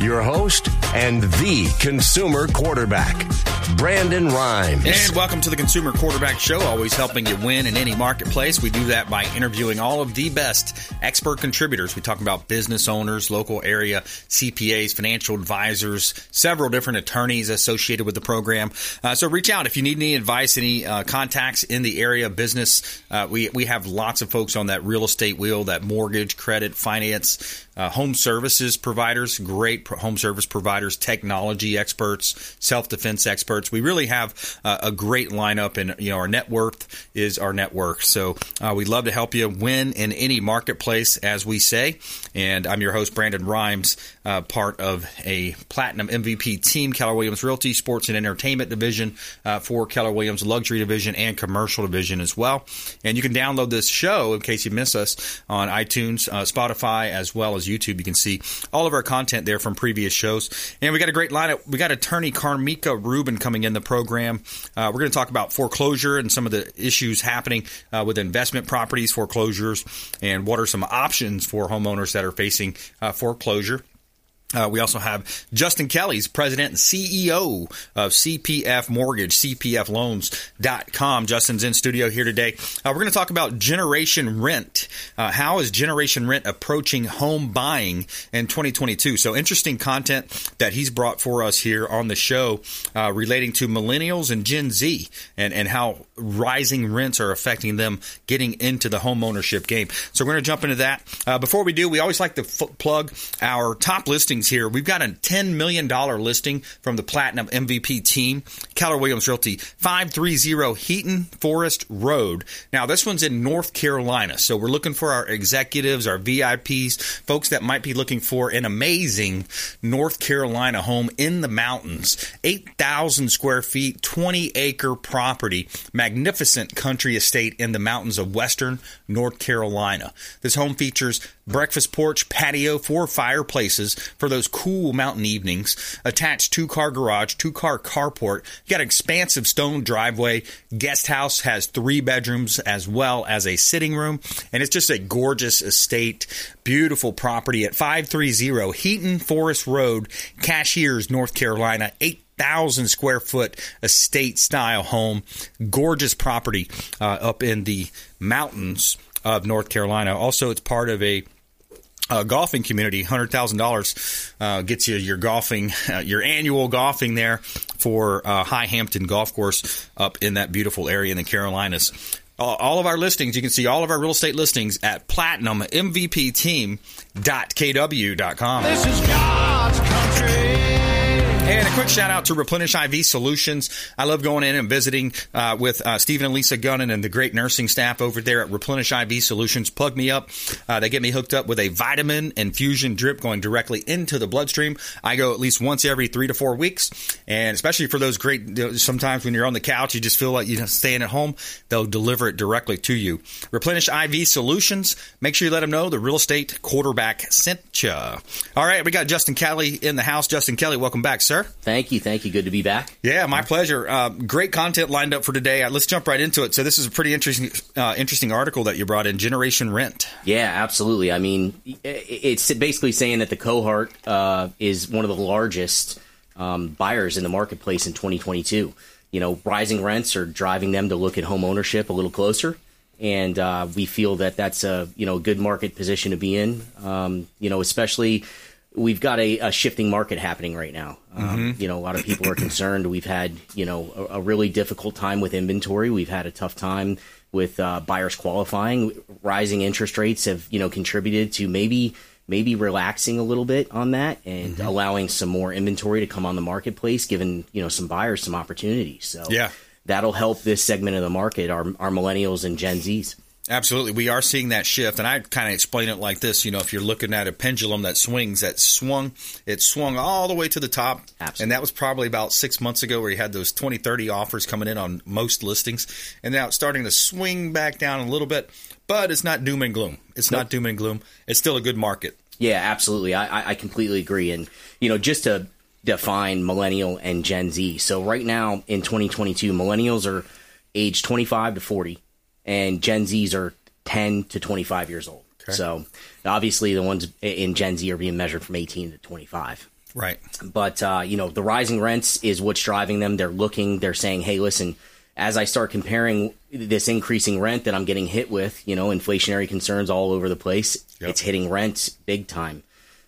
Your host and the consumer quarterback, Brandon Rhymes. And welcome to the Consumer Quarterback Show, always helping you win in any marketplace. We do that by interviewing all of the best expert contributors. We talk about business owners, local area CPAs, financial advisors, several different attorneys associated with the program. Uh, so reach out if you need any advice, any uh, contacts in the area of business. Uh, we, we have lots of folks on that real estate wheel, that mortgage, credit, finance, uh, home services providers, great home service providers, technology experts, self defense experts. We really have uh, a great lineup, and you know our net worth is our network. So uh, we'd love to help you win in any marketplace, as we say. And I'm your host, Brandon Rhymes, uh, part of a platinum MVP team, Keller Williams Realty Sports and Entertainment Division uh, for Keller Williams Luxury Division and Commercial Division as well. And you can download this show in case you miss us on iTunes, uh, Spotify, as well as YouTube. You can see all of our content there from previous shows. And we got a great lineup. We got attorney Karmika Rubin coming in the program. Uh, we're going to talk about foreclosure and some of the issues happening uh, with investment properties, foreclosures, and what are some options for homeowners that are facing uh, foreclosure. Uh, we also have Justin Kelly's president and CEO of CPF Mortgage, CPFLoans.com. Justin's in studio here today. Uh, we're going to talk about generation rent. Uh, how is generation rent approaching home buying in 2022? So interesting content that he's brought for us here on the show uh, relating to millennials and Gen Z and, and how rising rents are affecting them getting into the home ownership game. So we're going to jump into that. Uh, before we do, we always like to f- plug our top listing listings here. We've got a $10 million listing from the Platinum MVP team, Keller Williams Realty, 530 Heaton Forest Road. Now, this one's in North Carolina. So we're looking for our executives, our VIPs, folks that might be looking for an amazing North Carolina home in the mountains. 8,000 square feet, 20 acre property, magnificent country estate in the mountains of western North Carolina. This home features breakfast porch, patio, four fireplaces for those cool mountain evenings, attached two car garage, two car carport. You got an expansive stone driveway. Guest house has three bedrooms as well as a sitting room, and it's just a gorgeous estate, beautiful property at 530 Heaton Forest Road, Cashiers, North Carolina. 8 thousand square foot estate style home, gorgeous property uh, up in the mountains of North Carolina. Also, it's part of a uh, golfing community, hundred thousand uh, dollars gets you your golfing, uh, your annual golfing there for uh, High Hampton Golf Course up in that beautiful area in the Carolinas. all of our listings, you can see all of our real estate listings at platinummvpteam.kw.com. This is God's country. And a quick shout out to Replenish IV Solutions. I love going in and visiting uh, with uh, Stephen and Lisa Gunnan and the great nursing staff over there at Replenish IV Solutions. Plug me up. Uh, they get me hooked up with a vitamin infusion drip going directly into the bloodstream. I go at least once every three to four weeks. And especially for those great, sometimes when you're on the couch, you just feel like you're staying at home, they'll deliver it directly to you. Replenish IV Solutions. Make sure you let them know the real estate quarterback sent you. All right, we got Justin Kelly in the house. Justin Kelly, welcome back, sir sir. Thank you. Thank you. Good to be back. Yeah, my pleasure. Uh, great content lined up for today. Uh, let's jump right into it. So this is a pretty interesting, uh, interesting article that you brought in, Generation Rent. Yeah, absolutely. I mean, it's basically saying that the cohort uh, is one of the largest um, buyers in the marketplace in 2022. You know, rising rents are driving them to look at home ownership a little closer and uh, we feel that that's a you know good market position to be in. Um, you know, especially we've got a, a, shifting market happening right now. Um, mm-hmm. You know, a lot of people are concerned. We've had, you know, a, a, really difficult time with inventory. We've had a tough time with uh, buyers qualifying. Rising interest rates have, you know, contributed to maybe maybe relaxing a little bit on that and mm-hmm. allowing some more inventory to come on the marketplace, giving you know some buyers some opportunities. So yeah, that'll help this segment of the market, our our millennials and Gen Zs. Absolutely. We are seeing that shift. And I kind of explain it like this. You know, if you're looking at a pendulum that swings, that swung, it swung all the way to the top. Absolutely. And that was probably about six months ago where you had those 20, 30 offers coming in on most listings. And now it's starting to swing back down a little bit, but it's not doom and gloom. It's Nope. not doom and gloom. It's still a good market. Yeah, absolutely. I, I- I completely agree. And, you know, just to define millennial and Gen Z. So right now in 2022, millennials are age 25 to 40 and Gen Zs are 10 to 25 years old. So obviously the ones in Gen Z are being measured from 18 to 25. Right. But uh, you know, the rising rents is what's driving them. They're looking. They're saying, "Hey, listen." As I start comparing this increasing rent that I'm getting hit with, you know, inflationary concerns all over the place, Yep. it's hitting rent big time.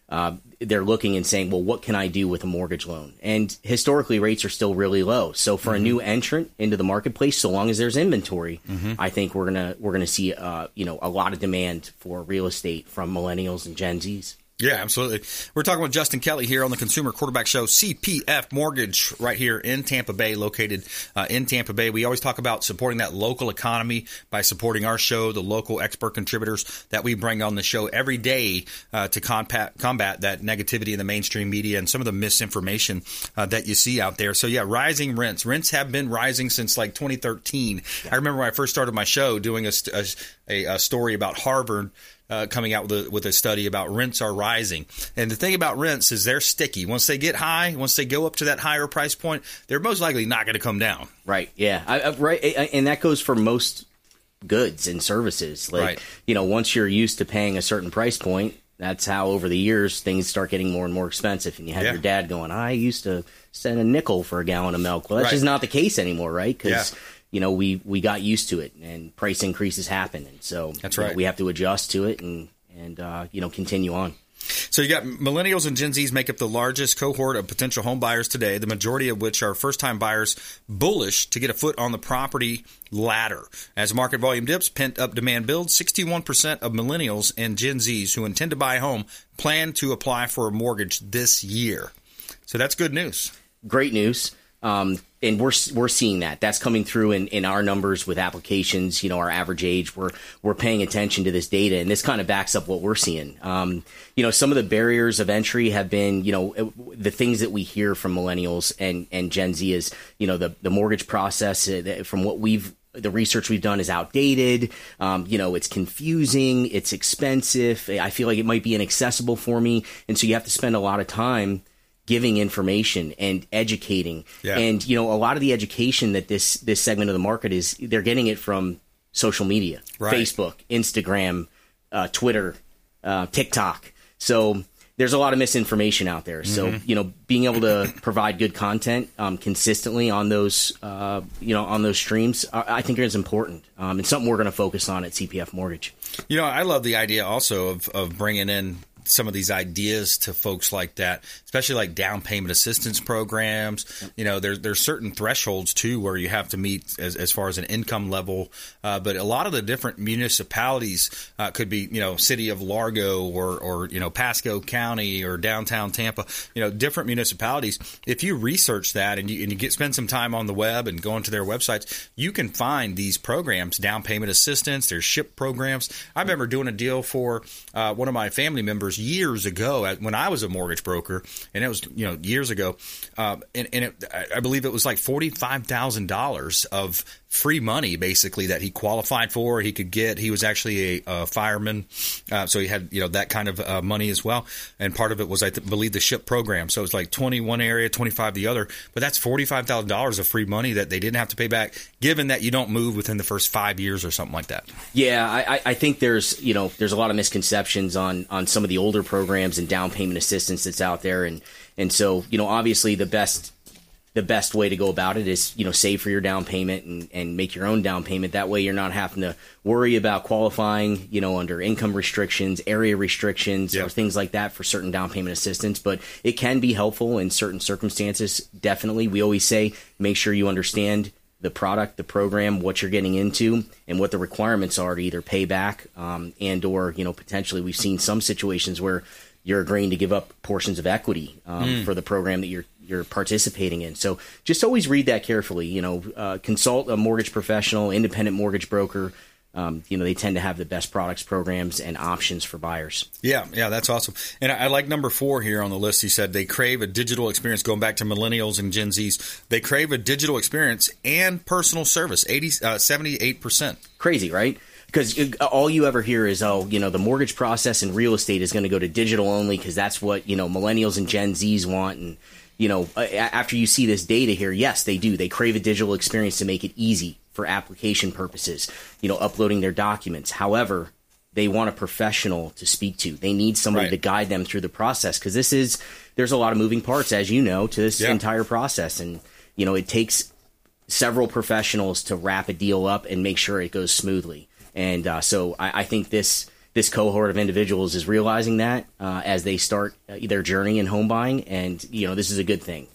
Uh, they're looking and saying, "Well, what can I do with a mortgage loan?" And historically, rates are still really low. So for a new entrant into the marketplace, so long as there's inventory, I think we're gonna we're gonna see uh, you know a lot of demand for real estate from millennials and Gen Zs. Yeah, absolutely. We're talking with Justin Kelly here on the Consumer Quarterback Show, CPF Mortgage, right here in Tampa Bay, located uh, in Tampa Bay. We always talk about supporting that local economy by supporting our show, the local expert contributors that we bring on the show every day uh, to combat, combat that negativity in the mainstream media and some of the misinformation uh, that you see out there. So, yeah, rising rents. Rents have been rising since like 2013. I remember when I first started my show doing a, a, a story about Harvard uh, coming out with a, with a study about rents are rising. And the thing about rents is they're sticky. Once they get high, once they go up to that higher price point, they're most likely not going to come down. Right. Yeah. I, I, right. I- And that goes for most goods and services. Like, Right. you know, once you're used to paying a certain price point, that's how over the years things start getting more and more expensive. And you have Yeah. your dad going, I used to send a nickel for a gallon of milk. Well, that's Right. just not the case anymore, right? Because, Yeah. You know, we, we got used to it and price increases happen. And so That's you know, right. we have to adjust to it and, and, uh, you know, continue on. So you got millennials and Gen Zs make up the largest cohort of potential home buyers today, the majority of which are first time buyers bullish to get a foot on the property ladder. As market volume dips, pent up demand builds, 61% of millennials and Gen Zs who intend to buy a home plan to apply for a mortgage this year. So that's good news. great news. Um, and we're we're seeing that. That's coming through in, in our numbers with applications. You know, our average age. We're we're paying attention to this data, and this kind of backs up what we're seeing. Um, you know, some of the barriers of entry have been, you know, the things that we hear from millennials and and Gen Z is, you know, the the mortgage process. uh, From what we've the research we've done is outdated. Um, you know, it's confusing. It's expensive. I feel like it might be inaccessible for me, and so you have to spend a lot of time giving information and educating. Yeah. And you know, a lot of the education that this this segment of the market is they're getting it from social media, Right. Facebook, Instagram, uh, Twitter, uh, TikTok. So there's a lot of misinformation out there. So Mm-hmm. you know, being able to provide good content um, consistently on those uh, you know on those streams, I, I think is important. Um, and something we're going to focus on at CPF Mortgage. You know, I love the idea also of, of bringing in some of these ideas to folks like that, especially like down payment assistance programs. You know, there's there's certain thresholds too where you have to meet as, as far as an income level. Uh, but a lot of the different municipalities uh, could be, you know, city of Largo or or you know Pasco County or downtown Tampa. You know, different municipalities. If you research that and you and you get spend some time on the web and go into their websites, you can find these programs, down payment assistance. There's SHIP programs. I remember doing a deal for uh, one of my family members years ago when I was a mortgage broker, and it was you know years ago, uh, and, and it, I- believe it was like forty five thousand dollars of free money basically that he qualified for. He could get. He was actually a, a fireman, uh, so he had you know that kind of uh, money as well. And part of it was I th- believe the SHIP program. So it was like twenty one area, twenty five the other. But that's forty five thousand dollars of free money that they didn't have to pay back, given that you don't move within the first five years or something like that. Yeah, I- I think there's you know there's a lot of misconceptions on on some of the older programs and down payment assistance that's out there, and and so you know obviously the best the best way to go about it is you know save for your down payment and, and make your own down payment. That way you're not having to worry about qualifying you know under income restrictions, area restrictions, or things like that for certain down payment assistance. But it can be helpful in certain circumstances. Definitely, we always say make sure you understand the product, the program, what you're getting into, and what the requirements are to either pay back um, and or you know potentially we've seen some situations where you're agreeing to give up portions of equity um, for the program that you're you're participating in. So just always read that carefully. You know, uh, consult a mortgage professional, independent mortgage broker. um, you know, they tend to have the best products, programs, and options for buyers. Yeah, yeah, that's awesome. And I, I, like number four here on the list. He said they crave a digital experience. Going back to millennials and Gen Zs, they crave a digital experience and personal service. 80, uh, 78 percent. Crazy, right? Because uh, all you ever hear is, oh, you know, the mortgage process in real estate is going to go to digital only because that's what you know millennials and Gen Zs want, and you know, after you see this data here, yes, they do. They crave a digital experience to make it easy for application purposes, you know, uploading their documents. However, they want a professional to speak to. They need somebody right. to guide them through the process because this is there's a lot of moving parts, as you know, to this yeah. entire process, and you know, it takes several professionals to wrap a deal up and make sure it goes smoothly. And uh, so I, I think this this cohort of individuals is realizing that uh, as they start uh, their journey in home buying, and you know this is a good thing.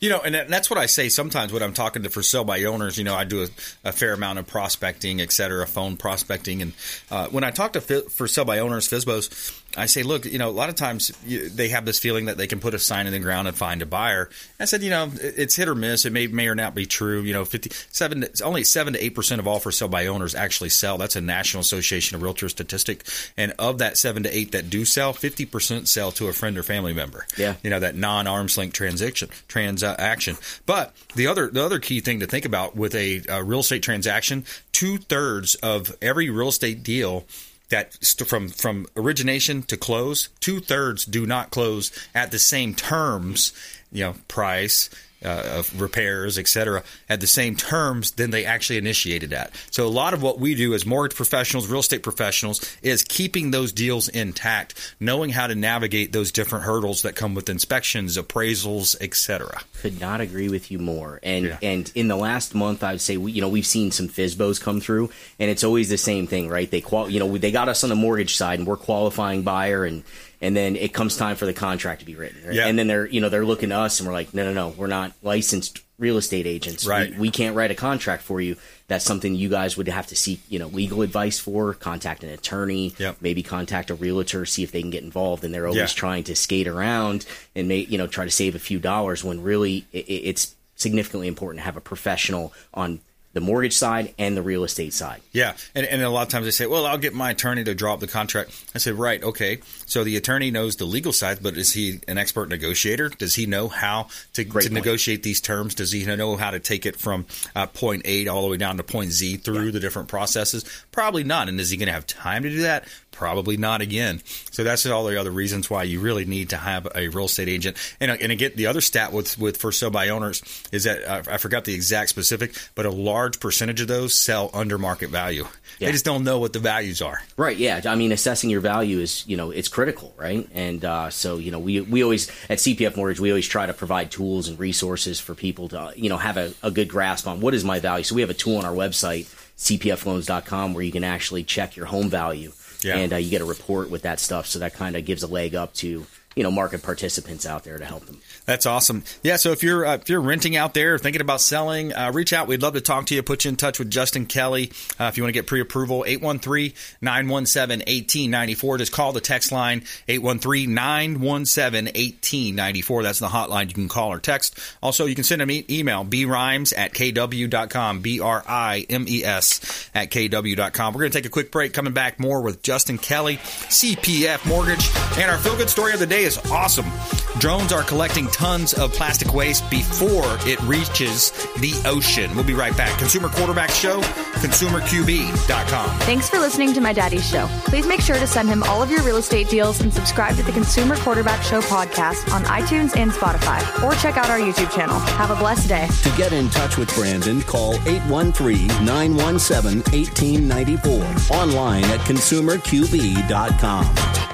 You know, and that's what I say sometimes when I'm talking to for sale by owners. You know, I do a, a fair amount of prospecting, et cetera, phone prospecting, and uh, when I talk to for sale by owners, FSBOs, I say, look, you know, a lot of times you, they have this feeling that they can put a sign in the ground and find a buyer. I said, you know, it's hit or miss. It may may or not be true. You know, fifty seven, It's only seven to eight percent of all for sale by owners actually sell. That's a National Association of Realtors statistic. And of that seven to eight that do sell, fifty percent sell to a friend or family member. Yeah, you know that non arm's length transaction transaction. But the other the other key thing to think about with a, a real estate transaction, two thirds of every real estate deal that from from origination to close, two thirds do not close at the same terms, you know, price, uh, of repairs, etc., at the same terms than they actually initiated at. So a lot of what we do as mortgage professionals, real estate professionals, is keeping those deals intact, knowing how to navigate those different hurdles that come with inspections, appraisals, etc. Could not agree with you more. And yeah. and in the last month, I would say we, you know we've seen some FSBOs come through, and it's always the same thing, right? They qual you know they got us on the mortgage side, and we're qualifying buyer and and then it comes time for the contract to be written. Right? Yeah. And then they're you know they're looking to us and we're like, no, no, no, we're not licensed real estate agents. Right. We, we, can't write a contract for you. That's something you guys would have to seek you know legal advice for. Contact an attorney. Yep. Maybe contact a realtor, see if they can get involved. And they're always yeah. trying to skate around and may you know try to save a few dollars when really it, it's significantly important to have a professional on the mortgage side and the real estate side. Yeah, and, and a lot of times they say, "Well, I'll get my attorney to draw up the contract." I said, "Right, okay." So the attorney knows the legal side, but is he an expert negotiator? Does he know how to, to negotiate these terms? Does he know how to take it from uh, point A all the way down to point Z through yeah. the different processes? Probably not. And is he going to have time to do that? Probably not again. So that's all the other reasons why you really need to have a real estate agent. And, and again, the other stat with with for sale by owners is that uh, I forgot the exact specific, but a large percentage of those sell under market value. Yeah. They just don't know what the values are. Right. Yeah. I mean, assessing your value is you know it's critical, right? And uh, so you know we we always at CPF Mortgage we always try to provide tools and resources for people to you know have a, a good grasp on what is my value. So we have a tool on our website cpfloans.com where you can actually check your home value yeah. and uh, you get a report with that stuff. So that kind of gives a leg up to you know market participants out there to help them. That's awesome. Yeah. So if you're uh, if you're renting out there, thinking about selling, uh, reach out. We'd love to talk to you. Put you in touch with Justin Kelly uh, if you want to get pre-approval. 813-917-1894. Just call the text line 813-917-1894. That's the hotline you can call or text. Also, you can send an e- email brimes at kw.com. B R I M E S at kw.com. We're going to take a quick break. Coming back more with Justin Kelly, CPF Mortgage, and our feel good story of the day is awesome. Drones are collecting tons of plastic waste before it reaches the ocean. We'll be right back. Consumer Quarterback Show, consumerqb.com. Thanks for listening to my daddy's show. Please make sure to send him all of your real estate deals and subscribe to the Consumer Quarterback Show podcast on iTunes and Spotify, or check out our YouTube channel. Have a blessed day. To get in touch with Brandon, call 813 917 1894. Online at consumerqb.com.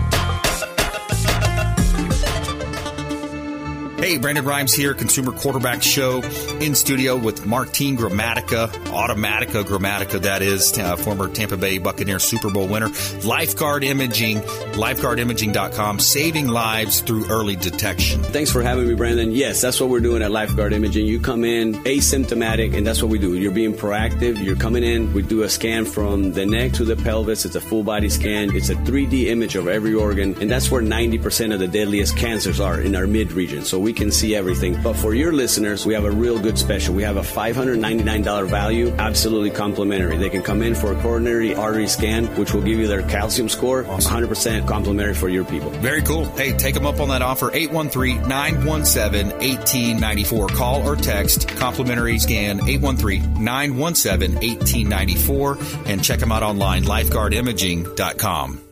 Hey, Brandon Rhymes here, Consumer Quarterback Show, in studio with Martin Gramatica, Automatica Gramatica, that is, uh, former Tampa Bay Buccaneer Super Bowl winner. Lifeguard Imaging, lifeguardimaging.com, saving lives through early detection. Thanks for having me, Brandon. Yes, that's what we're doing at Lifeguard Imaging. You come in asymptomatic, and that's what we do. You're being proactive. You're coming in. We do a scan from the neck to the pelvis. It's a full body scan. It's a 3D image of every organ, and that's where 90% of the deadliest cancers are in our mid region. So we can see everything. But for your listeners, we have a real good special. We have a $599 value, absolutely complimentary. They can come in for a coronary artery scan, which will give you their calcium score, 100% complimentary for your people. Very cool. Hey, take them up on that offer. 813-917-1894. Call or text complimentary scan 813-917-1894 and check them out online lifeguardimaging.com.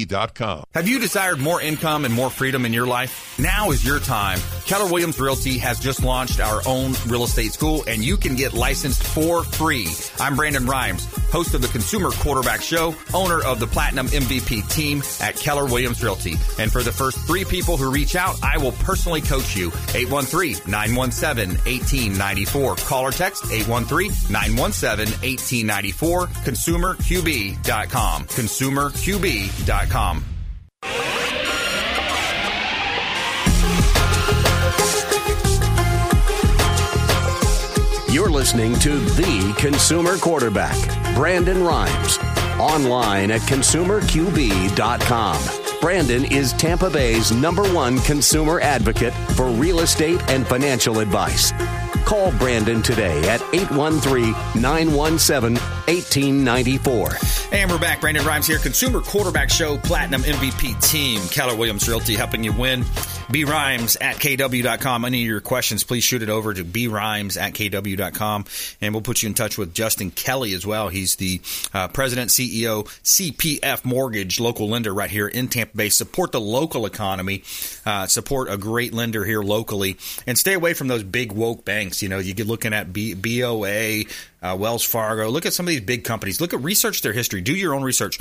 have you desired more income and more freedom in your life? Now is your time. Keller Williams Realty has just launched our own real estate school and you can get licensed for free. I'm Brandon Rhymes, host of the Consumer Quarterback Show, owner of the Platinum MVP team at Keller Williams Realty. And for the first three people who reach out, I will personally coach you. 813-917-1894. Call or text 813-917-1894. ConsumerQB.com. ConsumerQB.com. You're listening to The Consumer Quarterback, Brandon Rhymes, online at consumerqb.com. Brandon is Tampa Bay's number one consumer advocate for real estate and financial advice. Call Brandon today at 813 917 1894. And we're back. Brandon Rhymes here, Consumer Quarterback Show, Platinum MVP team, Keller Williams Realty, helping you win. B Rhymes at KW.com. Any of your questions, please shoot it over to B Rhymes at KW.com. And we'll put you in touch with Justin Kelly as well. He's the uh, president, CEO, CPF Mortgage, local lender right here in Tampa Bay. Support the local economy, uh, support a great lender here locally, and stay away from those big woke banks. You know, you get looking at B- BOA, uh, Wells Fargo. Look at some of these big companies. Look at research their history. Do your own research.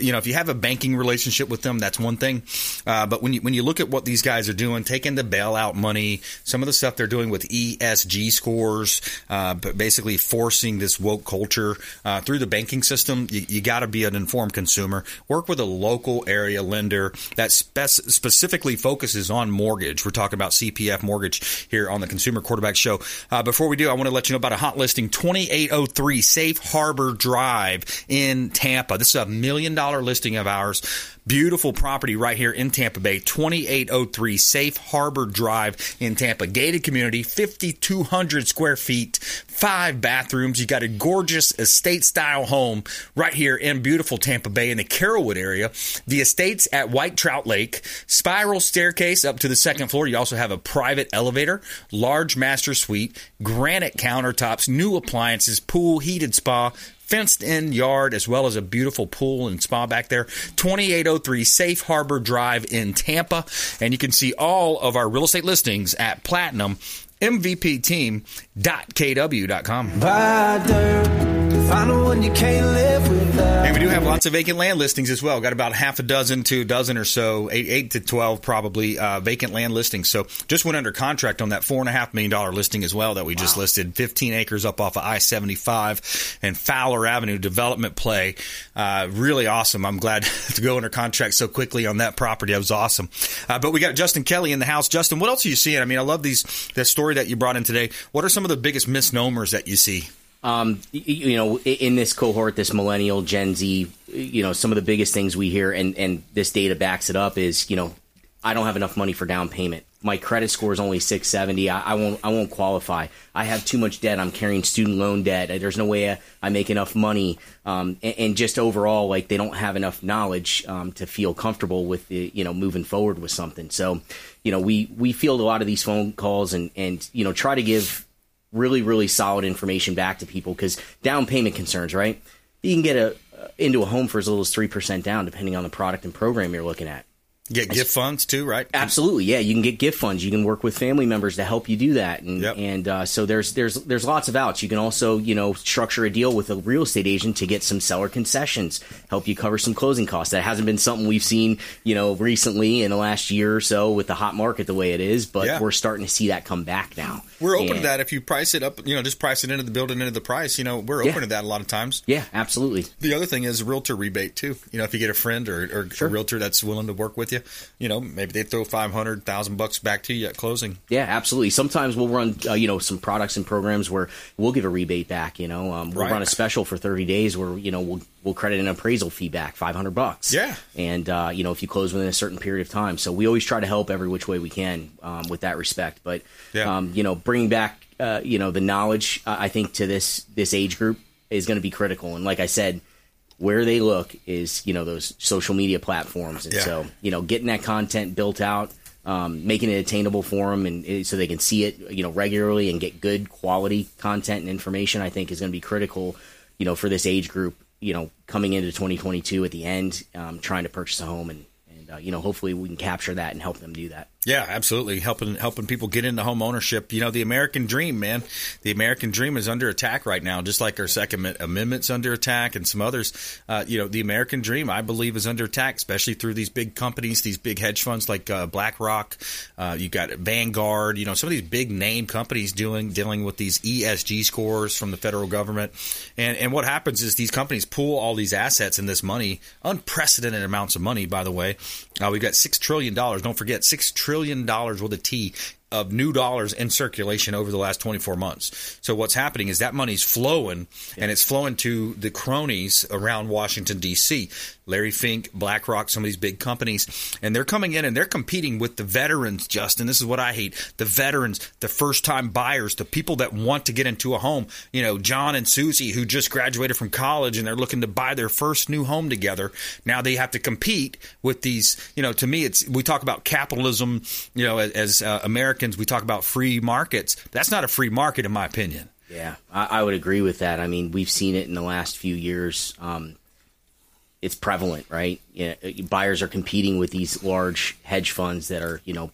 You know, if you have a banking relationship with them, that's one thing. Uh, but when you when you look at what these guys are doing, taking the bailout money, some of the stuff they're doing with ESG scores, uh, but basically forcing this woke culture uh, through the banking system, you, you got to be an informed consumer. Work with a local area lender that spec- specifically focuses on mortgage. We're talking about CPF mortgage here on the Consumer Quarterback Show. Uh, before we do, I want to let you know about a hot listing 2803 Safe Harbor Drive in Tampa. This is a million dollar listing of ours. Beautiful property right here in Tampa Bay, 2803 Safe Harbor Drive in Tampa. Gated community, 5,200 square feet, five bathrooms. You got a gorgeous estate style home right here in beautiful Tampa Bay in the Carrollwood area. The estate's at White Trout Lake, spiral staircase up to the second floor. You also have a private elevator, large master suite, granite countertops, new appliances, pool, heated spa, fenced in yard as well as a beautiful pool and spa back there. 2803 safe harbor drive in tampa. And you can see all of our real estate listings at platinum mvpteam.kw.com and we do have lots of vacant land listings as well. Got about half a dozen to a dozen or so, eight, eight to twelve probably uh, vacant land listings. So just went under contract on that four and a half million dollar listing as well that we wow. just listed. Fifteen acres up off of I seventy five and Fowler Avenue development play. Uh, really awesome. I'm glad to go under contract so quickly on that property. That was awesome. Uh, but we got Justin Kelly in the house. Justin, what else are you seeing? I mean, I love these the story that you brought in today. What are some of the biggest misnomers that you see? Um, you know, in this cohort, this millennial Gen Z, you know, some of the biggest things we hear, and and this data backs it up, is you know, I don't have enough money for down payment. My credit score is only 670. I, I won't I won't qualify. I have too much debt. I'm carrying student loan debt. There's no way I, I make enough money. Um, and, and, just overall, like they don't have enough knowledge um, to feel comfortable with the, you know moving forward with something. So, you know, we we field a lot of these phone calls and and you know try to give really, really solid information back to people because down payment concerns, right? You can get a into a home for as little as three percent down, depending on the product and program you're looking at. Get gift funds too, right? Absolutely, yeah. You can get gift funds. You can work with family members to help you do that, and Yep. and uh, so there's there's there's lots of outs. You can also you know structure a deal with a real estate agent to get some seller concessions, help you cover some closing costs. That hasn't been something we've seen you know recently in the last year or so with the hot market the way it is, but Yeah. we're starting to see that come back now. We're open to that if you price it up, you know, just price it into the building into the price. You know, we're Yeah. open to that a lot of times. Yeah, absolutely. The other thing is realtor rebate too. You know, if you get a friend or, or Sure. a realtor that's willing to work with you, you know, maybe they throw five hundred thousand bucks back to you at closing. Yeah, absolutely. Sometimes we'll run, uh, you know, some products and programs where we'll give a rebate back. You know, um, we'll Right. run a special for thirty days where you know we'll we'll credit an appraisal fee back, five hundred bucks. Yeah. and uh, you know if you close within a certain period of time. So we always try to help every which way we can um, with that respect. But Yeah. um, you know, bringing back uh, you know the knowledge, uh, I think to this this age group is going to be critical. And like I said. Where they look is, you know, those social media platforms, and Yeah. so you know, getting that content built out, um, making it attainable for them, and uh, so they can see it, you know, regularly and get good quality content and information. I think is going to be critical, you know, for this age group. You know, coming into 2022 at the end, um, trying to purchase a home, and and uh, you know, hopefully we can capture that and help them do that. Yeah, absolutely. Helping helping people get into home ownership. You know, the American dream, man. The American dream is under attack right now, just like our Second Amendment- Amendment's under attack and some others. Uh, you know, the American dream, I believe, is under attack, especially through these big companies, these big hedge funds like uh, BlackRock. Uh, you got Vanguard. You know, some of these big name companies doing dealing with these ESG scores from the federal government. And and what happens is these companies pool all these assets and this money, unprecedented amounts of money, by the way. Uh, we've got six trillion dollars. Don't forget, six trillion dollars with a T of new dollars in circulation over the last 24 months. So what's happening is that money's flowing and it's flowing to the cronies around Washington D.C. Larry Fink, BlackRock, some of these big companies, and they're coming in and they're competing with the veterans, Justin. This is what I hate. The veterans, the first time buyers, the people that want to get into a home. You know, John and Susie who just graduated from college and they're looking to buy their first new home together. Now they have to compete with these, you know, to me it's we talk about capitalism, you know, as, as uh, Americans we talk about free markets. That's not a free market in my opinion. Yeah, I, I would agree with that. I mean, we've seen it in the last few years. Um, it's prevalent, right? You know, buyers are competing with these large hedge funds that are, you know,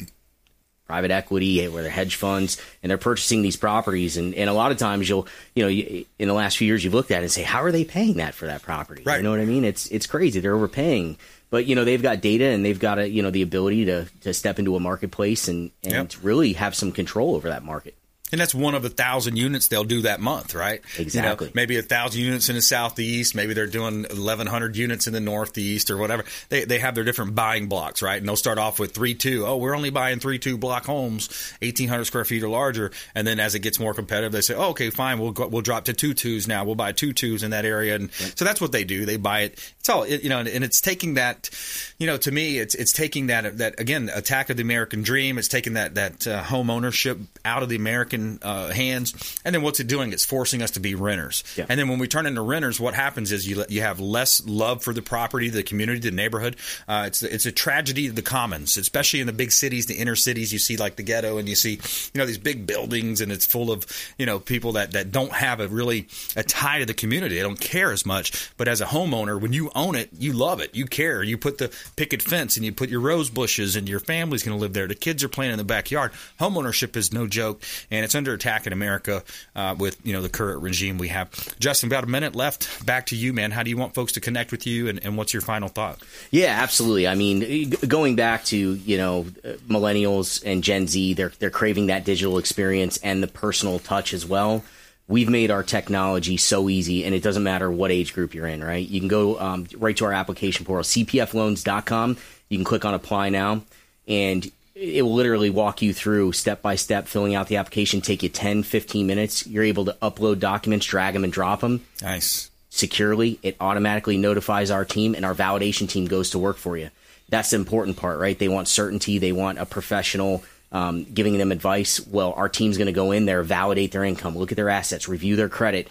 private equity, eh, where they're hedge funds, and they're purchasing these properties. And, and a lot of times, you'll, you know, you, in the last few years, you've looked at it and say, how are they paying that for that property? Right. You know what I mean? It's it's crazy. They're overpaying. But you know they've got data and they've got a, you know the ability to, to step into a marketplace and, and Yep. really have some control over that market. And that's one of a thousand units they'll do that month, right? Exactly. You know, maybe a thousand units in the southeast. Maybe they're doing eleven hundred units in the northeast or whatever. They they have their different buying blocks, right? And they'll start off with three two. Oh, we're only buying three two block homes, eighteen hundred square feet or larger. And then as it gets more competitive, they say, oh, okay, fine, we'll go, we'll drop to two twos now. We'll buy two twos in that area. And so that's what they do. They buy it. It's all you know, and it's taking that. You know, to me, it's it's taking that that again attack of the American dream. It's taking that that uh, home ownership out of the American uh, hands, and then what's it doing? It's forcing us to be renters. Yeah. And then when we turn into renters, what happens is you you have less love for the property, the community, the neighborhood. Uh, it's it's a tragedy of the commons, especially in the big cities, the inner cities. You see like the ghetto, and you see you know these big buildings, and it's full of you know people that that don't have a really a tie to the community. They don't care as much. But as a homeowner, when you own it, you love it. You care. You put the picket fence, and you put your rose bushes, and your family's going to live there. The kids are playing in the backyard. Homeownership is no joke, and it's under attack in America uh, with you know the current regime we have. Justin, about a minute left. Back to you, man. How do you want folks to connect with you, and, and what's your final thought? Yeah, absolutely. I mean, going back to you know uh, millennials and Gen Z, they're they're craving that digital experience and the personal touch as well. We've made our technology so easy, and it doesn't matter what age group you're in. Right? You can go um, right to our application portal, cpfloans.com. You can click on apply now, and it will literally walk you through step by step filling out the application. Take you 10, 15 minutes. You're able to upload documents, drag them, and drop them Nice. securely. It automatically notifies our team, and our validation team goes to work for you. That's the important part, right? They want certainty. They want a professional um, giving them advice. Well, our team's going to go in there, validate their income, look at their assets, review their credit.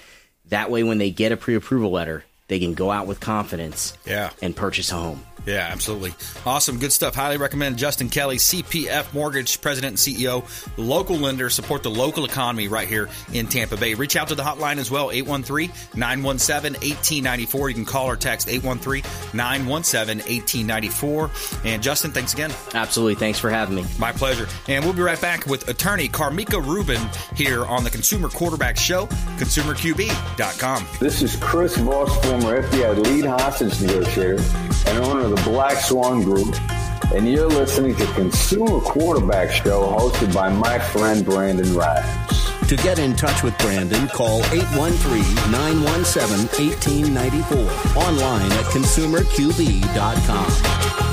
That way, when they get a pre-approval letter, they can go out with confidence Yeah. and purchase a home. Yeah, absolutely. Awesome. Good stuff. Highly recommend Justin Kelly, CPF Mortgage President and CEO, local lender. Support the local economy right here in Tampa Bay. Reach out to the hotline as well, 813 917 1894. You can call or text 813 917 1894. And Justin, thanks again. Absolutely. Thanks for having me. My pleasure. And we'll be right back with attorney Karmika Rubin here on the Consumer Quarterback Show, consumerqb.com. This is Chris Voss, former FBI lead hostage negotiator and owner of the Black Swan Group, and you're listening to Consumer Quarterback Show hosted by my friend Brandon Rhymes. To get in touch with Brandon, call 813-917-1894. Online at consumerqb.com.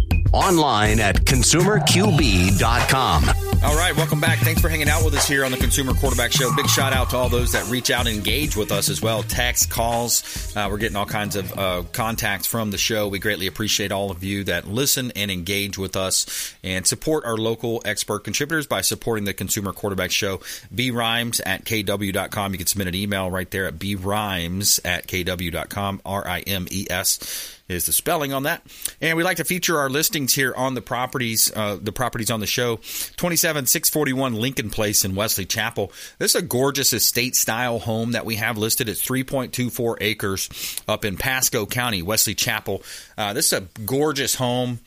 Online at consumerqb.com. All right, welcome back. Thanks for hanging out with us here on the Consumer Quarterback Show. Big shout out to all those that reach out and engage with us as well. Text, calls. Uh, we're getting all kinds of uh, contacts from the show. We greatly appreciate all of you that listen and engage with us and support our local expert contributors by supporting the Consumer Quarterback Show. B Rhymes at kw.com. You can submit an email right there at B Rhymes at kw.com. R I M E S is the spelling on that. And we like to feature our listings here on the properties, uh, the properties on the show. 27641 Lincoln Place in Wesley Chapel. This is a gorgeous estate style home that we have listed at 3.24 acres up in Pasco County, Wesley Chapel. Uh, this is a gorgeous home.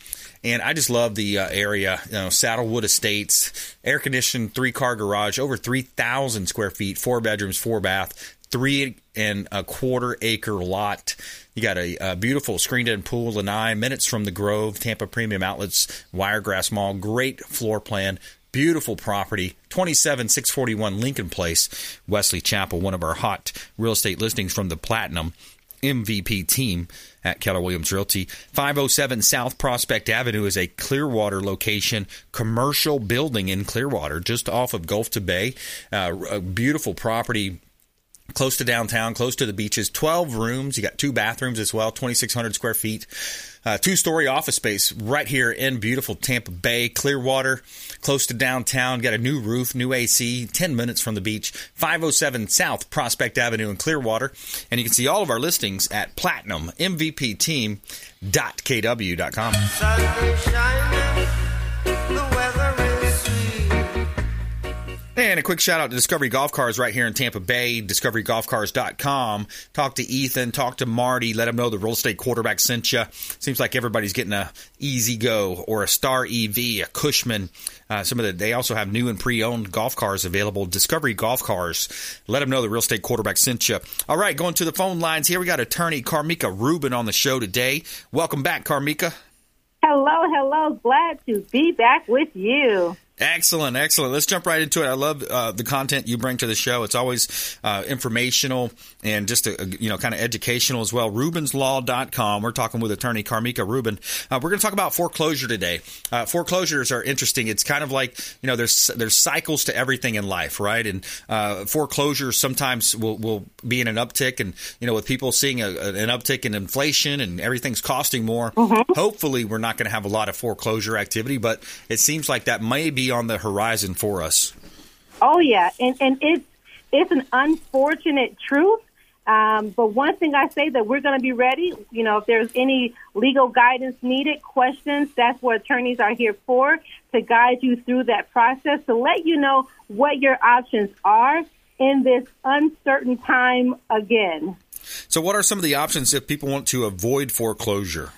And I just love the uh, area. You know, Saddlewood Estates, air conditioned, three car garage, over 3,000 square feet, four bedrooms, four bath, three and a quarter acre lot. You got a, a beautiful screened in pool, lanai, minutes from the Grove, Tampa Premium Outlets, Wiregrass Mall. Great floor plan. Beautiful property, 27641 Lincoln Place, Wesley Chapel, one of our hot real estate listings from the Platinum MVP team at Keller Williams Realty. 507 South Prospect Avenue is a Clearwater location, commercial building in Clearwater, just off of Gulf to Bay. Uh, a beautiful property close to downtown, close to the beaches. 12 rooms. You got two bathrooms as well, 2,600 square feet. Uh, two story office space right here in beautiful Tampa Bay, Clearwater, close to downtown. Got a new roof, new AC, 10 minutes from the beach. 507 South Prospect Avenue in Clearwater. And you can see all of our listings at platinummvpteam.kw.com. And a quick shout out to Discovery Golf Cars right here in Tampa Bay, discoverygolfcars.com. Talk to Ethan, talk to Marty, let them know the real estate quarterback sent you. Seems like everybody's getting a E-Z-GO or a Star EV, a Cushman. Uh, some of the they also have new and pre-owned golf cars available. Discovery Golf Cars. Let them know the real estate quarterback sent you. All right, going to the phone lines here. We got attorney Karmika Rubin on the show today. Welcome back, Karmika. Hello, hello. Glad to be back with you. Excellent, excellent. Let's jump right into it. I love uh, the content you bring to the show. It's always uh, informational and just a, a, you know kind of educational as well. RubinsLaw.com. We're talking with attorney Karmika Rubin. Uh, we're going to talk about foreclosure today. Uh, foreclosures are interesting. It's kind of like you know there's there's cycles to everything in life, right? And uh, foreclosures sometimes will, will be in an uptick, and you know with people seeing a, an uptick in inflation and everything's costing more. Mm-hmm. Hopefully, we're not going to have a lot of foreclosure activity, but it seems like that may be on the horizon for us. Oh yeah, and and it's it's an unfortunate truth. Um, but one thing I say that we're going to be ready. You know, if there's any legal guidance needed, questions, that's what attorneys are here for to guide you through that process to let you know what your options are in this uncertain time again. So, what are some of the options if people want to avoid foreclosure?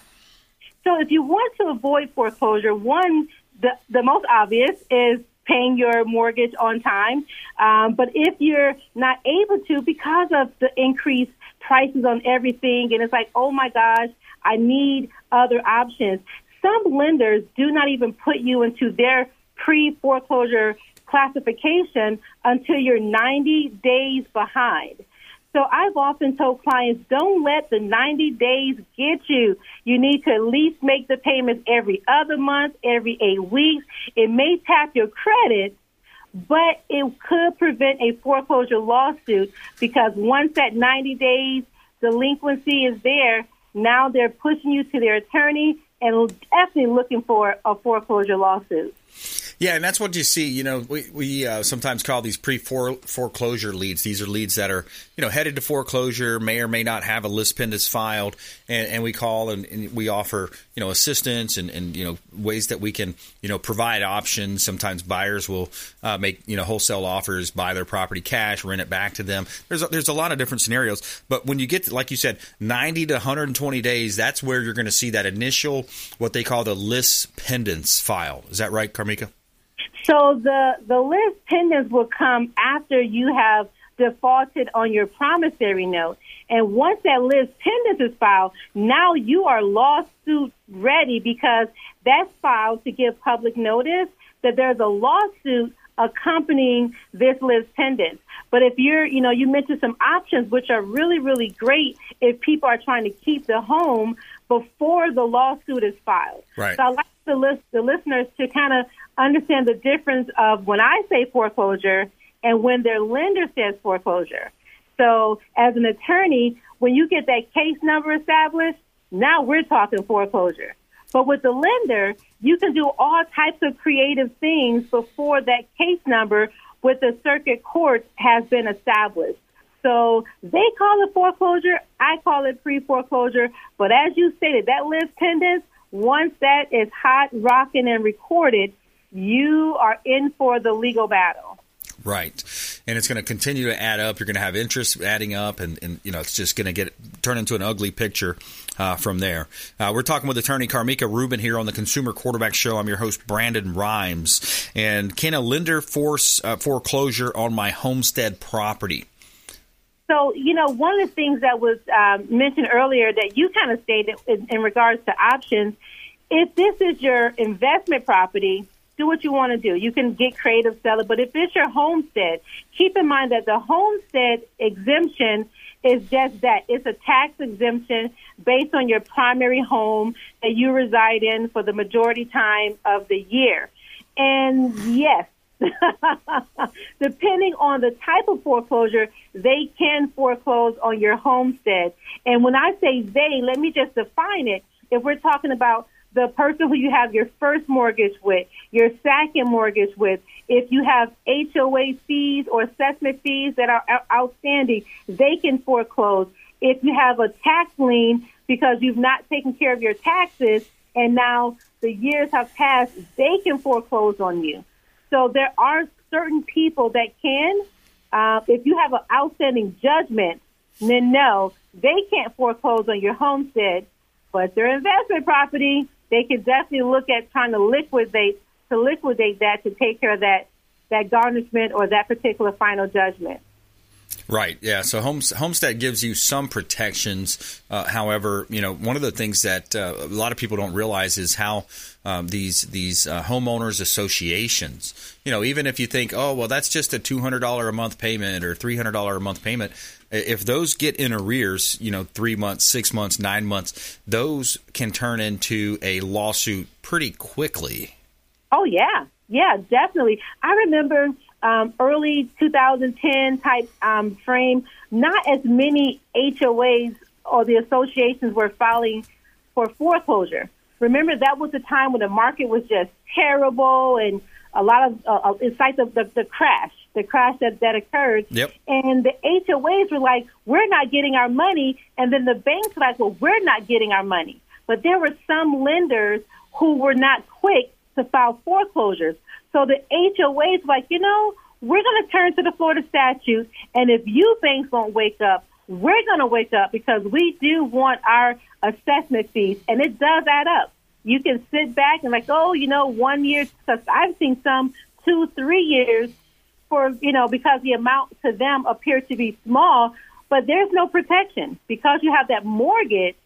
So, if you want to avoid foreclosure, one the, the most obvious is paying your mortgage on time. Um, but if you're not able to because of the increased prices on everything, and it's like, oh my gosh, I need other options. Some lenders do not even put you into their pre foreclosure classification until you're 90 days behind. So I've often told clients, don't let the 90 days get you. You need to at least make the payments every other month, every eight weeks. It may tap your credit, but it could prevent a foreclosure lawsuit because once that 90 days delinquency is there, now they're pushing you to their attorney and definitely looking for a foreclosure lawsuit. Yeah, and that's what you see. You know, we, we uh, sometimes call these pre foreclosure leads. These are leads that are, you know, headed to foreclosure, may or may not have a lis pendens filed, and, and we call and, and, we offer, you know, assistance and, and, you know, ways that we can, you know, provide options. Sometimes buyers will uh, make, you know, wholesale offers, buy their property cash, rent it back to them. There's a, there's a lot of different scenarios, but when you get, to, like you said, 90 to 120 days, that's where you're going to see that initial, what they call the lis pendens file. Is that right, Karmika? So the the lis pendens will come after you have defaulted on your promissory note. And once that lis pendens is filed, now you are lawsuit ready because that's filed to give public notice that there's a lawsuit accompanying this lis pendens. But if you're, you know, you mentioned some options which are really, really great if people are trying to keep the home before the lawsuit is filed. Right. So I like the list the listeners to kind of understand the difference of when I say foreclosure and when their lender says foreclosure. So as an attorney, when you get that case number established, now we're talking foreclosure. But with the lender, you can do all types of creative things before that case number with the circuit court has been established. So they call it foreclosure. I call it pre foreclosure. But as you stated, that lis pendens, once that is hot, rocking, and recorded, you are in for the legal battle. Right. And it's going to continue to add up. You're going to have interest adding up, and, and you know it's just going to get turn into an ugly picture uh, from there. Uh, we're talking with attorney Karmika Rubin here on the Consumer Quarterback Show. I'm your host Brandon Rhymes. And can a lender force uh, foreclosure on my homestead property? So, you know, one of the things that was um, mentioned earlier that you kind of stated in, in regards to options, if this is your investment property, do what you want to do. You can get creative, sell it. But if it's your homestead, keep in mind that the homestead exemption is just that. It's a tax exemption based on your primary home that you reside in for the majority time of the year. And yes, depending on the type of foreclosure, they can foreclose on your homestead. And when I say they, let me just define it. If we're talking about the person who you have your first mortgage with, your second mortgage with, if you have HOA fees or assessment fees that are outstanding, they can foreclose. If you have a tax lien because you've not taken care of your taxes and now the years have passed, they can foreclose on you. So there are certain people that can. Uh, if you have an outstanding judgment, then no, they can't foreclose on your homestead, but their investment property, they can definitely look at trying to liquidate to liquidate that to take care of that that garnishment or that particular final judgment. Right. Yeah. So Homestead gives you some protections. Uh, however, you know, one of the things that uh, a lot of people don't realize is how um, these these uh, homeowners associations. You know, even if you think, oh, well, that's just a two hundred dollar a month payment or three hundred dollar a month payment. If those get in arrears, you know, three months, six months, nine months, those can turn into a lawsuit pretty quickly. Oh yeah, yeah, definitely. I remember um, early 2010 type um, frame. Not as many HOAs or the associations were filing for foreclosure. Remember, that was the time when the market was just terrible and a lot of uh, uh it's like the, the, the crash, the crash that, that occurred. Yep. And the HOAs were like, we're not getting our money. And then the banks were like, well, we're not getting our money. But there were some lenders who were not quick to file foreclosures. So the HOAs were like, you know, we're going to turn to the Florida statute. And if you banks don't wake up, we're going to wake up because we do want our assessment fees. And it does add up. You can sit back and like, oh, you know, one year, because I've seen some two, three years for, you know, because the amount to them appears to be small, but there's no protection. Because you have that mortgage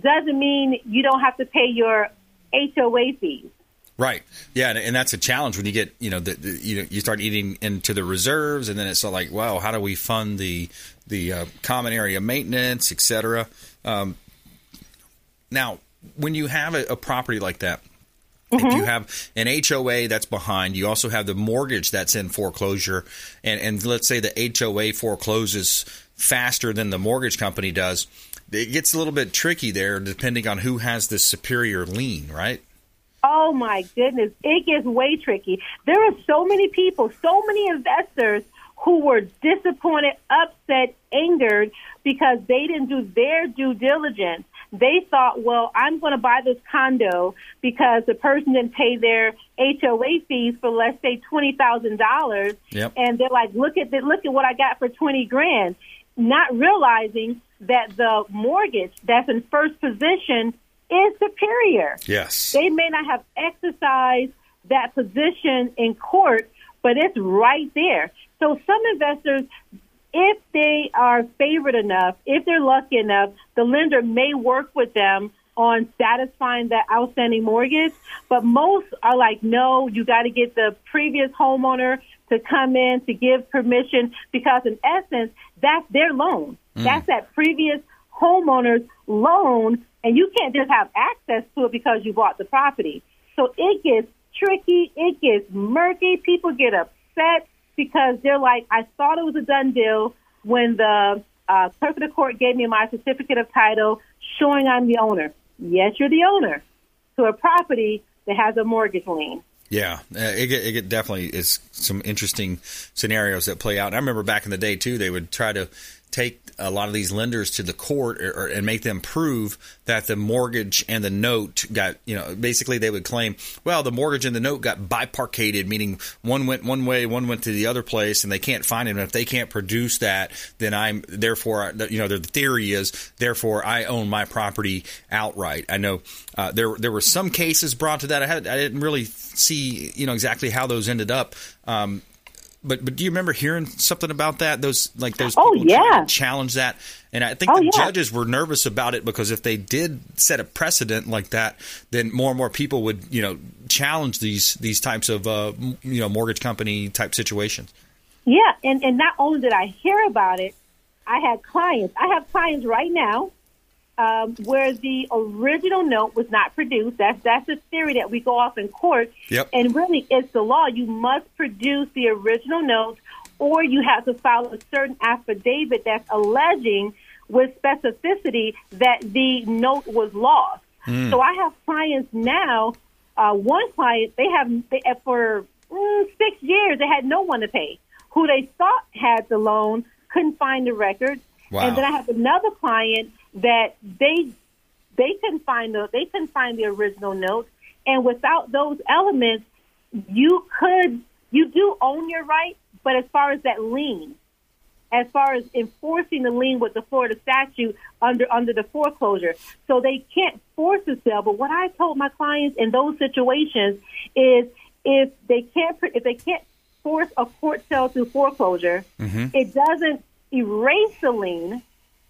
doesn't mean you don't have to pay your HOA fees. Right. Yeah, and, and that's a challenge when you get you know the, the, you know you start eating into the reserves, and then it's like, wow, how do we fund the the uh, common area maintenance, et cetera? Um, now, when you have a, a property like that, Mm-hmm. if you have an HOA that's behind, you also have the mortgage that's in foreclosure, and and let's say the HOA forecloses faster than the mortgage company does, it gets a little bit tricky there, depending on who has the superior lien, right? Oh my goodness, it gets way tricky. There are so many people, so many investors who were disappointed, upset, angered because they didn't do their due diligence. They thought, well, I'm going to buy this condo because the person didn't pay their HOA fees for let's say twenty thousand dollars, Yep. and they're like, look at the, look at what I got for twenty grand, not realizing that the mortgage that's in first position is superior. Yes. They may not have exercised that position in court, but it's right there. So some investors, if they are favored enough, if they're lucky enough, the lender may work with them on satisfying that outstanding mortgage. But most are like, no, you got to get the previous homeowner to come in to give permission because in essence, that's their loan. Mm. That's that previous homeowner's loan and you can't just have access to it because you bought the property. So it gets tricky, it gets murky, people get upset because they're like, I thought it was a done deal when the uh, clerk of the court gave me my certificate of title showing I'm the owner. Yes, you're the owner to a property that has a mortgage lien. Yeah, uh, it, it definitely is some interesting scenarios that play out. And I remember back in the day too, they would try to take a lot of these lenders to the court or, or, and make them prove that the mortgage and the note got, you know, basically they would claim, well, the mortgage and the note got biparcated, meaning one went one way, one went to the other place, and they can't find it. And if they can't produce that, then I'm therefore, you know, the theory is therefore I own my property outright. I know uh, there there were some cases brought to that. I had I didn't really see, you know, exactly how those ended up. Um, but but do you remember hearing something about that? Those like those Oh, yeah. challenge that, and I think Oh, the yeah. judges were nervous about it because if they did set a precedent like that, then more and more people would you know challenge these these types of uh, you know mortgage company type situations. Yeah, and, and not only did I hear about it, I had clients. I have clients right now um, where the original note was not produced. That's that's a theory that we go off in court. Yep. And really, it's the law. You must produce the original note, or you have to file a certain affidavit that's alleging with specificity that the note was lost. So I have clients now. Uh, one client, they have they, uh, for mm, six years, they had no one to pay. Who they thought had the loan couldn't find the records. Wow. And then I have another client that they they couldn't find the they couldn't find the original notes. And without those elements, you could you do own your right, but as far as that lien, as far as enforcing the lien with the Florida statute under under the foreclosure. So they can't force a sale. But what I told my clients in those situations is if they can't if they can't force a court sale through foreclosure, mm-hmm. it doesn't erase the lien.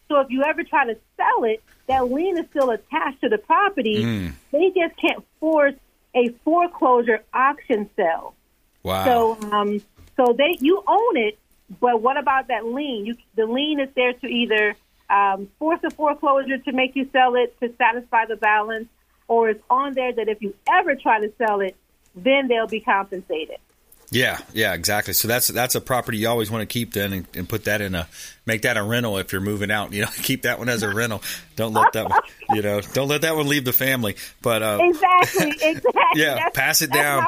So if you ever try to sell it, that lien is still attached to the property. They just can't force a foreclosure auction sale. Wow. So, um, so they you own it, but what about that lien? You, the lien is there to either um, force a foreclosure to make you sell it to satisfy the balance, or it's on there that if you ever try to sell it, then they'll be compensated. Yeah, yeah, exactly. So that's that's a property you always want to keep then, and, and put that in a make that a rental if you're moving out. You know, keep that one as a rental. Don't let that one, you know, don't let that one leave the family. But uh, Exactly, exactly. yeah, That's- pass it down.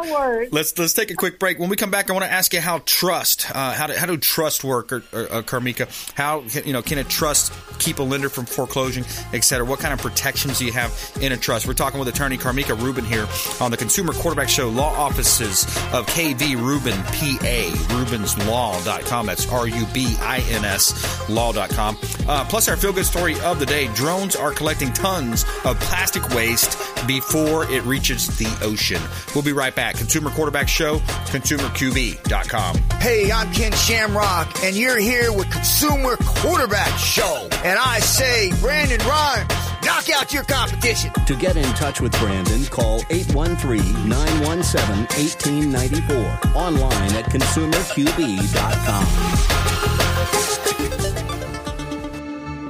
Let's let's take a quick break. When we come back, I want to ask you how trust, uh, how do how do trust work, or, or, uh, Karmika? How you know can a trust keep a lender from foreclosing, et cetera? What kind of protections do you have in a trust? We're talking with attorney Karmika Rubin here on the Consumer Quarterback Show, law offices of KV Rubin, PA, RubinsLaw.com. That's R U B I N S Law.com. Uh, plus, our feel good story of the day drones are collecting tons of plastic waste before it reaches the ocean. We'll be right back. Consumer Quarterback Show, ConsumerQB.com. Hey, I'm Ken Shamrock, and you're here with Consumer Quarterback Show. And I say, Brandon Rhymes, Knock out your competition. To get in touch with Brandon, call 813-917-1894. Online at consumerqb.com.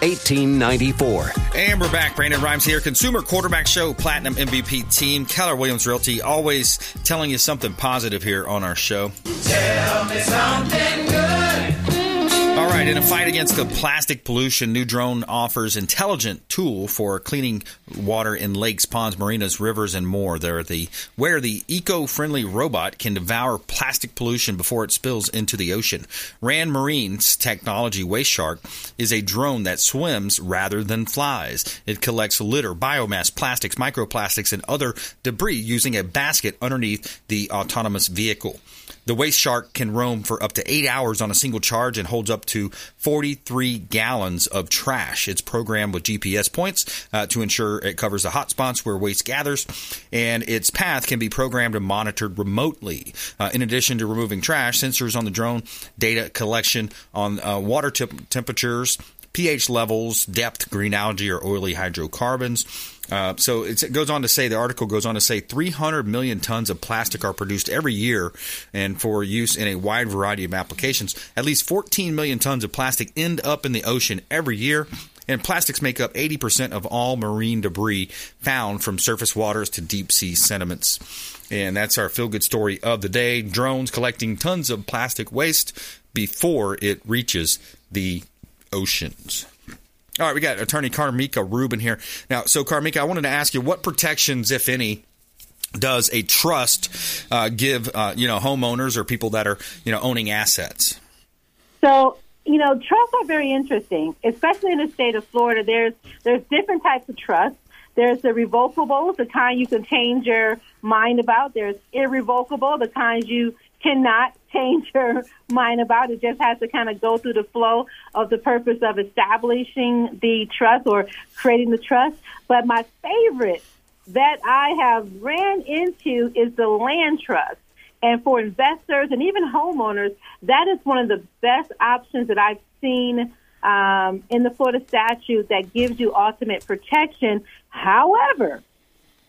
1894. And we're back. Brandon Rhymes here. Consumer Quarterback Show, Platinum MVP team, Keller Williams Realty, always telling you something positive here on our show. Tell me something good. All right, in a fight against the plastic pollution, new drone offers intelligent tool for cleaning water in lakes, ponds, marinas, rivers, and more. They're the where the eco-friendly robot can devour plastic pollution before it spills into the ocean. RanMarine's technology Waste Shark is a drone that swims rather than flies. It collects litter, biomass, plastics, microplastics, and other debris using a basket underneath the autonomous vehicle. The waste shark can roam for up to eight hours on a single charge and holds up to 43 gallons of trash. It's programmed with GPS points uh, to ensure it covers the hot spots where waste gathers, and its path can be programmed and monitored remotely. Uh, in addition to removing trash, sensors on the drone, data collection on uh, water temp- temperatures, pH levels, depth, green algae, or oily hydrocarbons. Uh, so it goes on to say the article goes on to say 300 million tons of plastic are produced every year, and for use in a wide variety of applications. At least 14 million tons of plastic end up in the ocean every year. And plastics make up 80% of all marine debris found from surface waters to deep sea sediments. And that's our feel good story of the day. Drones collecting tons of plastic waste before it reaches the oceans. All right, we got attorney Karmika Rubin here. Now, so Karmika, I wanted to ask you what protections, if any, does a trust uh, give uh, you know homeowners or people that are you know owning assets? So you know trusts are very interesting, especially in the state of Florida. There's there's different types of trusts. There's the revocable, the kind you can change your mind about. There's irrevocable, the kinds you cannot change your mind about. It just has to kind of go through the flow of the purpose of establishing the trust or creating the trust. But my favorite that I have ran into is the land trust. And for investors and even homeowners, that is one of the best options that I've seen um, in the Florida statute that gives you ultimate protection. However,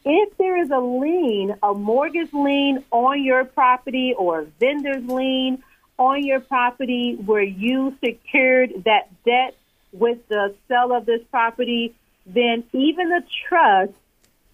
if there is a lien, a mortgage lien on your property or a vendor's lien on your property where you secured that debt with the sale of this property, then even the trust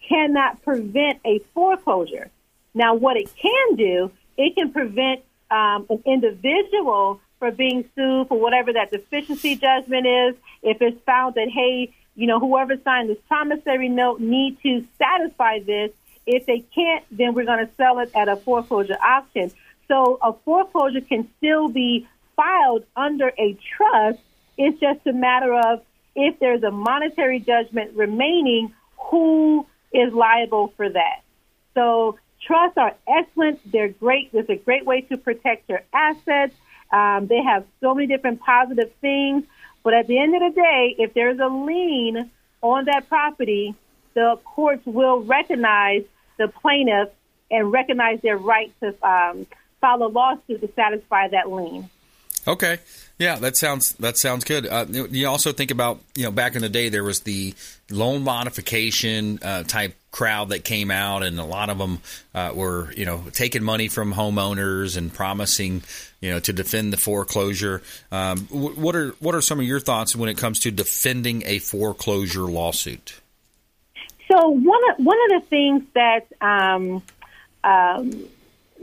cannot prevent a foreclosure. Now, what it can do, it can prevent um, an individual for being sued for whatever that deficiency judgment is. If it's found that, hey, you know, whoever signed this promissory note need to satisfy this. If they can't, then we're going to sell it at a foreclosure auction. So a foreclosure can still be filed under a trust, it's just a matter of if there's a monetary judgment remaining, who is liable for that. So trusts are excellent. They're great. It's a great way to protect your assets. Um, they have so many different positive things. But at the end of the day, if there's a lien on that property, the courts will recognize the plaintiff and recognize their right to um, file a lawsuit to satisfy that lien. Okay. Yeah, that sounds that sounds good. Uh, you also think about you know back in the day there was the loan modification uh, type crowd that came out, and a lot of them uh, were you know taking money from homeowners and promising you know to defend the foreclosure. Um, what are what are some of your thoughts when it comes to defending a foreclosure lawsuit? So one of one of the things that um, um,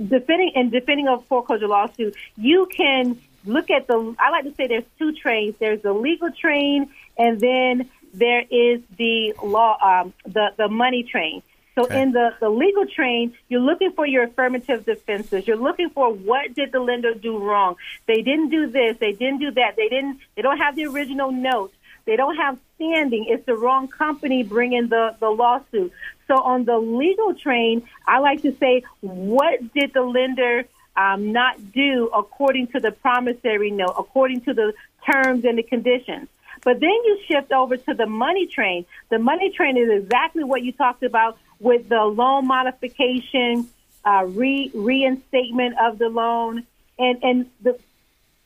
defending and defending a foreclosure lawsuit, you can look at the, I like to say there's two trains. There's the legal train, and then there is the law, um, the the money train. So okay. in the, the legal train, you're looking for your affirmative defenses. You're looking for what did the lender do wrong? They didn't do this. They didn't do that. They didn't. They don't have the original note. They don't have standing. It's the wrong company bringing the the lawsuit. So on the legal train, I like to say, what did the lender um, not do according to the promissory note, according to the terms and the conditions. But then you shift over to the money train. The money train is exactly what you talked about with the loan modification, uh, re- reinstatement of the loan, and and the,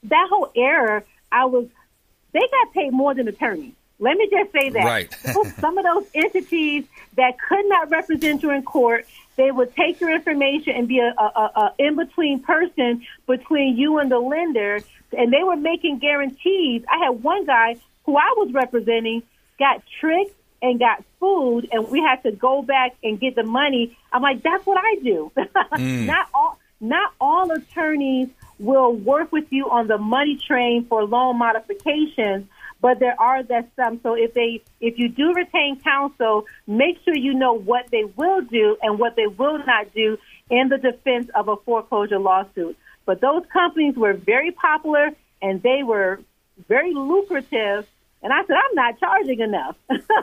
that whole era. I was they got paid more than attorneys. Let me just say that. Right. Some of those entities that could not represent you in court they would take your information and be a, a, a in between person between you and the lender, and they were making guarantees. I had one guy who I was representing got tricked and got fooled, and we had to go back and get the money. I'm like, that's what I do. mm. Not all, not all attorneys will work with you on the money train for loan modifications but there are that some. So if they, if you do retain counsel, make sure you know what they will do and what they will not do in the defense of a foreclosure lawsuit. But those companies were very popular and they were very lucrative. And I said, I'm not charging enough.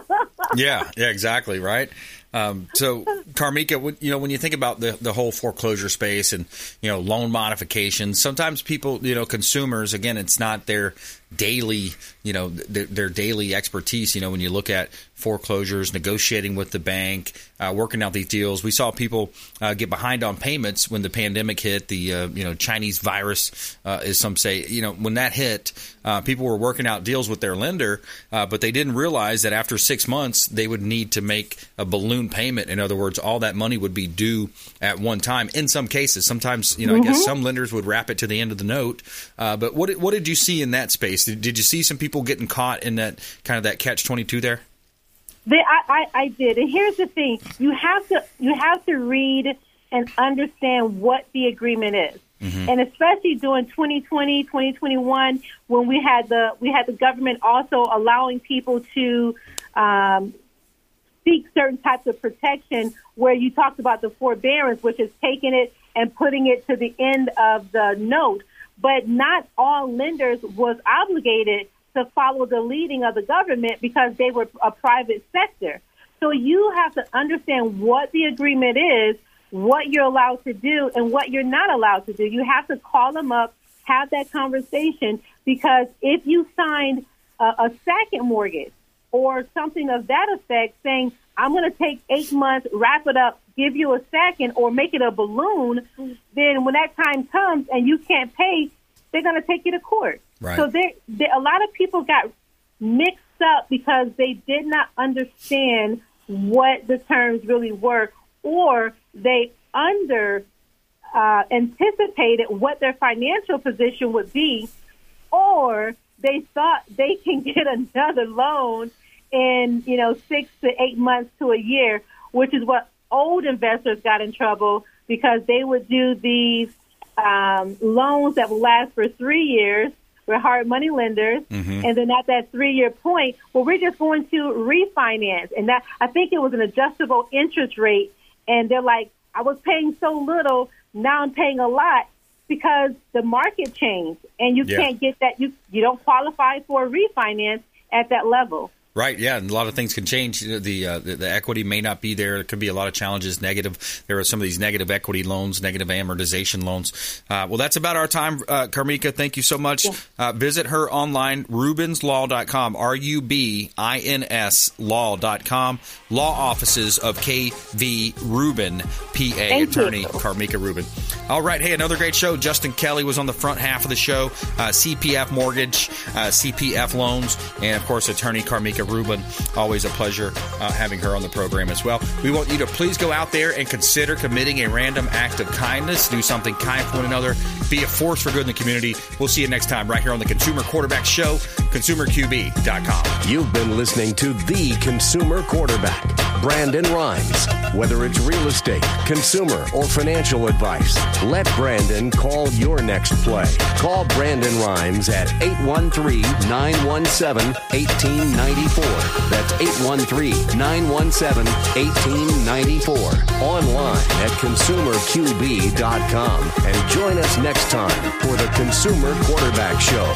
yeah, yeah, exactly, right. Um, so, Karmika, you know, when you think about the, the whole foreclosure space and you know loan modifications, sometimes people, you know, consumers, again, it's not their daily, you know, their, their, daily expertise. You know, when you look at foreclosures, negotiating with the bank, uh, working out these deals, we saw people uh, get behind on payments when the pandemic hit. The uh, you know Chinese virus, uh, as some say, you know, when that hit, uh, people were working out deals with their lender, uh, but they didn't realize that after six months they would need to make a balloon payment. In other words, all that money would be due at one time. In some cases, sometimes you know, mm-hmm. I guess mm-hmm. some lenders would wrap it to the end of the note. but what what did you see in that space? Did, did you see some people getting caught in that kind of that catch twenty two there? They, I, I, I did, and here's the thing: you have to you have to read and understand what the agreement is. Mm-hmm. And especially during 2020, 2021, when we had the we had the government also allowing people to um, seek certain types of protection, where you talked about the forbearance, which is taking it and putting it to the end of the note but not all lenders was obligated to follow the leading of the government because they were a private sector. So you have to understand what the agreement is, what you're allowed to do, and what you're not allowed to do. You have to call them up, have that conversation, because if you signed a, a second mortgage or something of that effect saying, I'm going to take eight months, wrap it up, give you a second, or make it a balloon, then when that time comes and you can't pay, they're going to take you to court. Right. So there, there, a lot of people got mixed up because they did not understand what the terms really were, or they under uh, anticipated what their financial position would be, or they thought they can get another loan in you know six to eight months to a year, which is what old investors got in trouble because they would do these um, loans that will last for three years. We're hard money lenders, mm-hmm. and then at that three-year point, well, we're just going to refinance, and that I think it was an adjustable interest rate, and they're like, I was paying so little, now I'm paying a lot. because the market changed and you Yeah. can't get that. You you don't qualify for a refinance at that level. Right, yeah, and a lot of things can change. The, uh, the the equity may not be there. There could be a lot of challenges. Negative. There are some of these negative equity loans, negative amortization loans. Uh, well, that's about our time, uh, Karmika. Thank you so much. Uh, visit her online, RubinsLaw.com. R U B I N S Law.com. Law offices of K.V. Rubin, PA Thank attorney you. Karmika Rubin. All right, hey, another great show. Justin Kelly was on the front half of the show. Uh, CPF mortgage, uh, CPF loans, and of course, attorney Karmika Rubin. Always a pleasure uh, having her on the program as well. We want you to please go out there and consider committing a random act of kindness. Do something kind for one another. Be a force for good in the community. We'll see you next time right here on the Consumer Quarterback Show, consumerqb.com. You've been listening to The Consumer Quarterback, Brandon Rhymes. Whether it's real estate, consumer, or financial advice, let Brandon call your next play. Call Brandon Rhymes at 813 917 1894. That's 813 917 1894. Online at consumerqb.com. And join us next time for the Consumer Quarterback Show.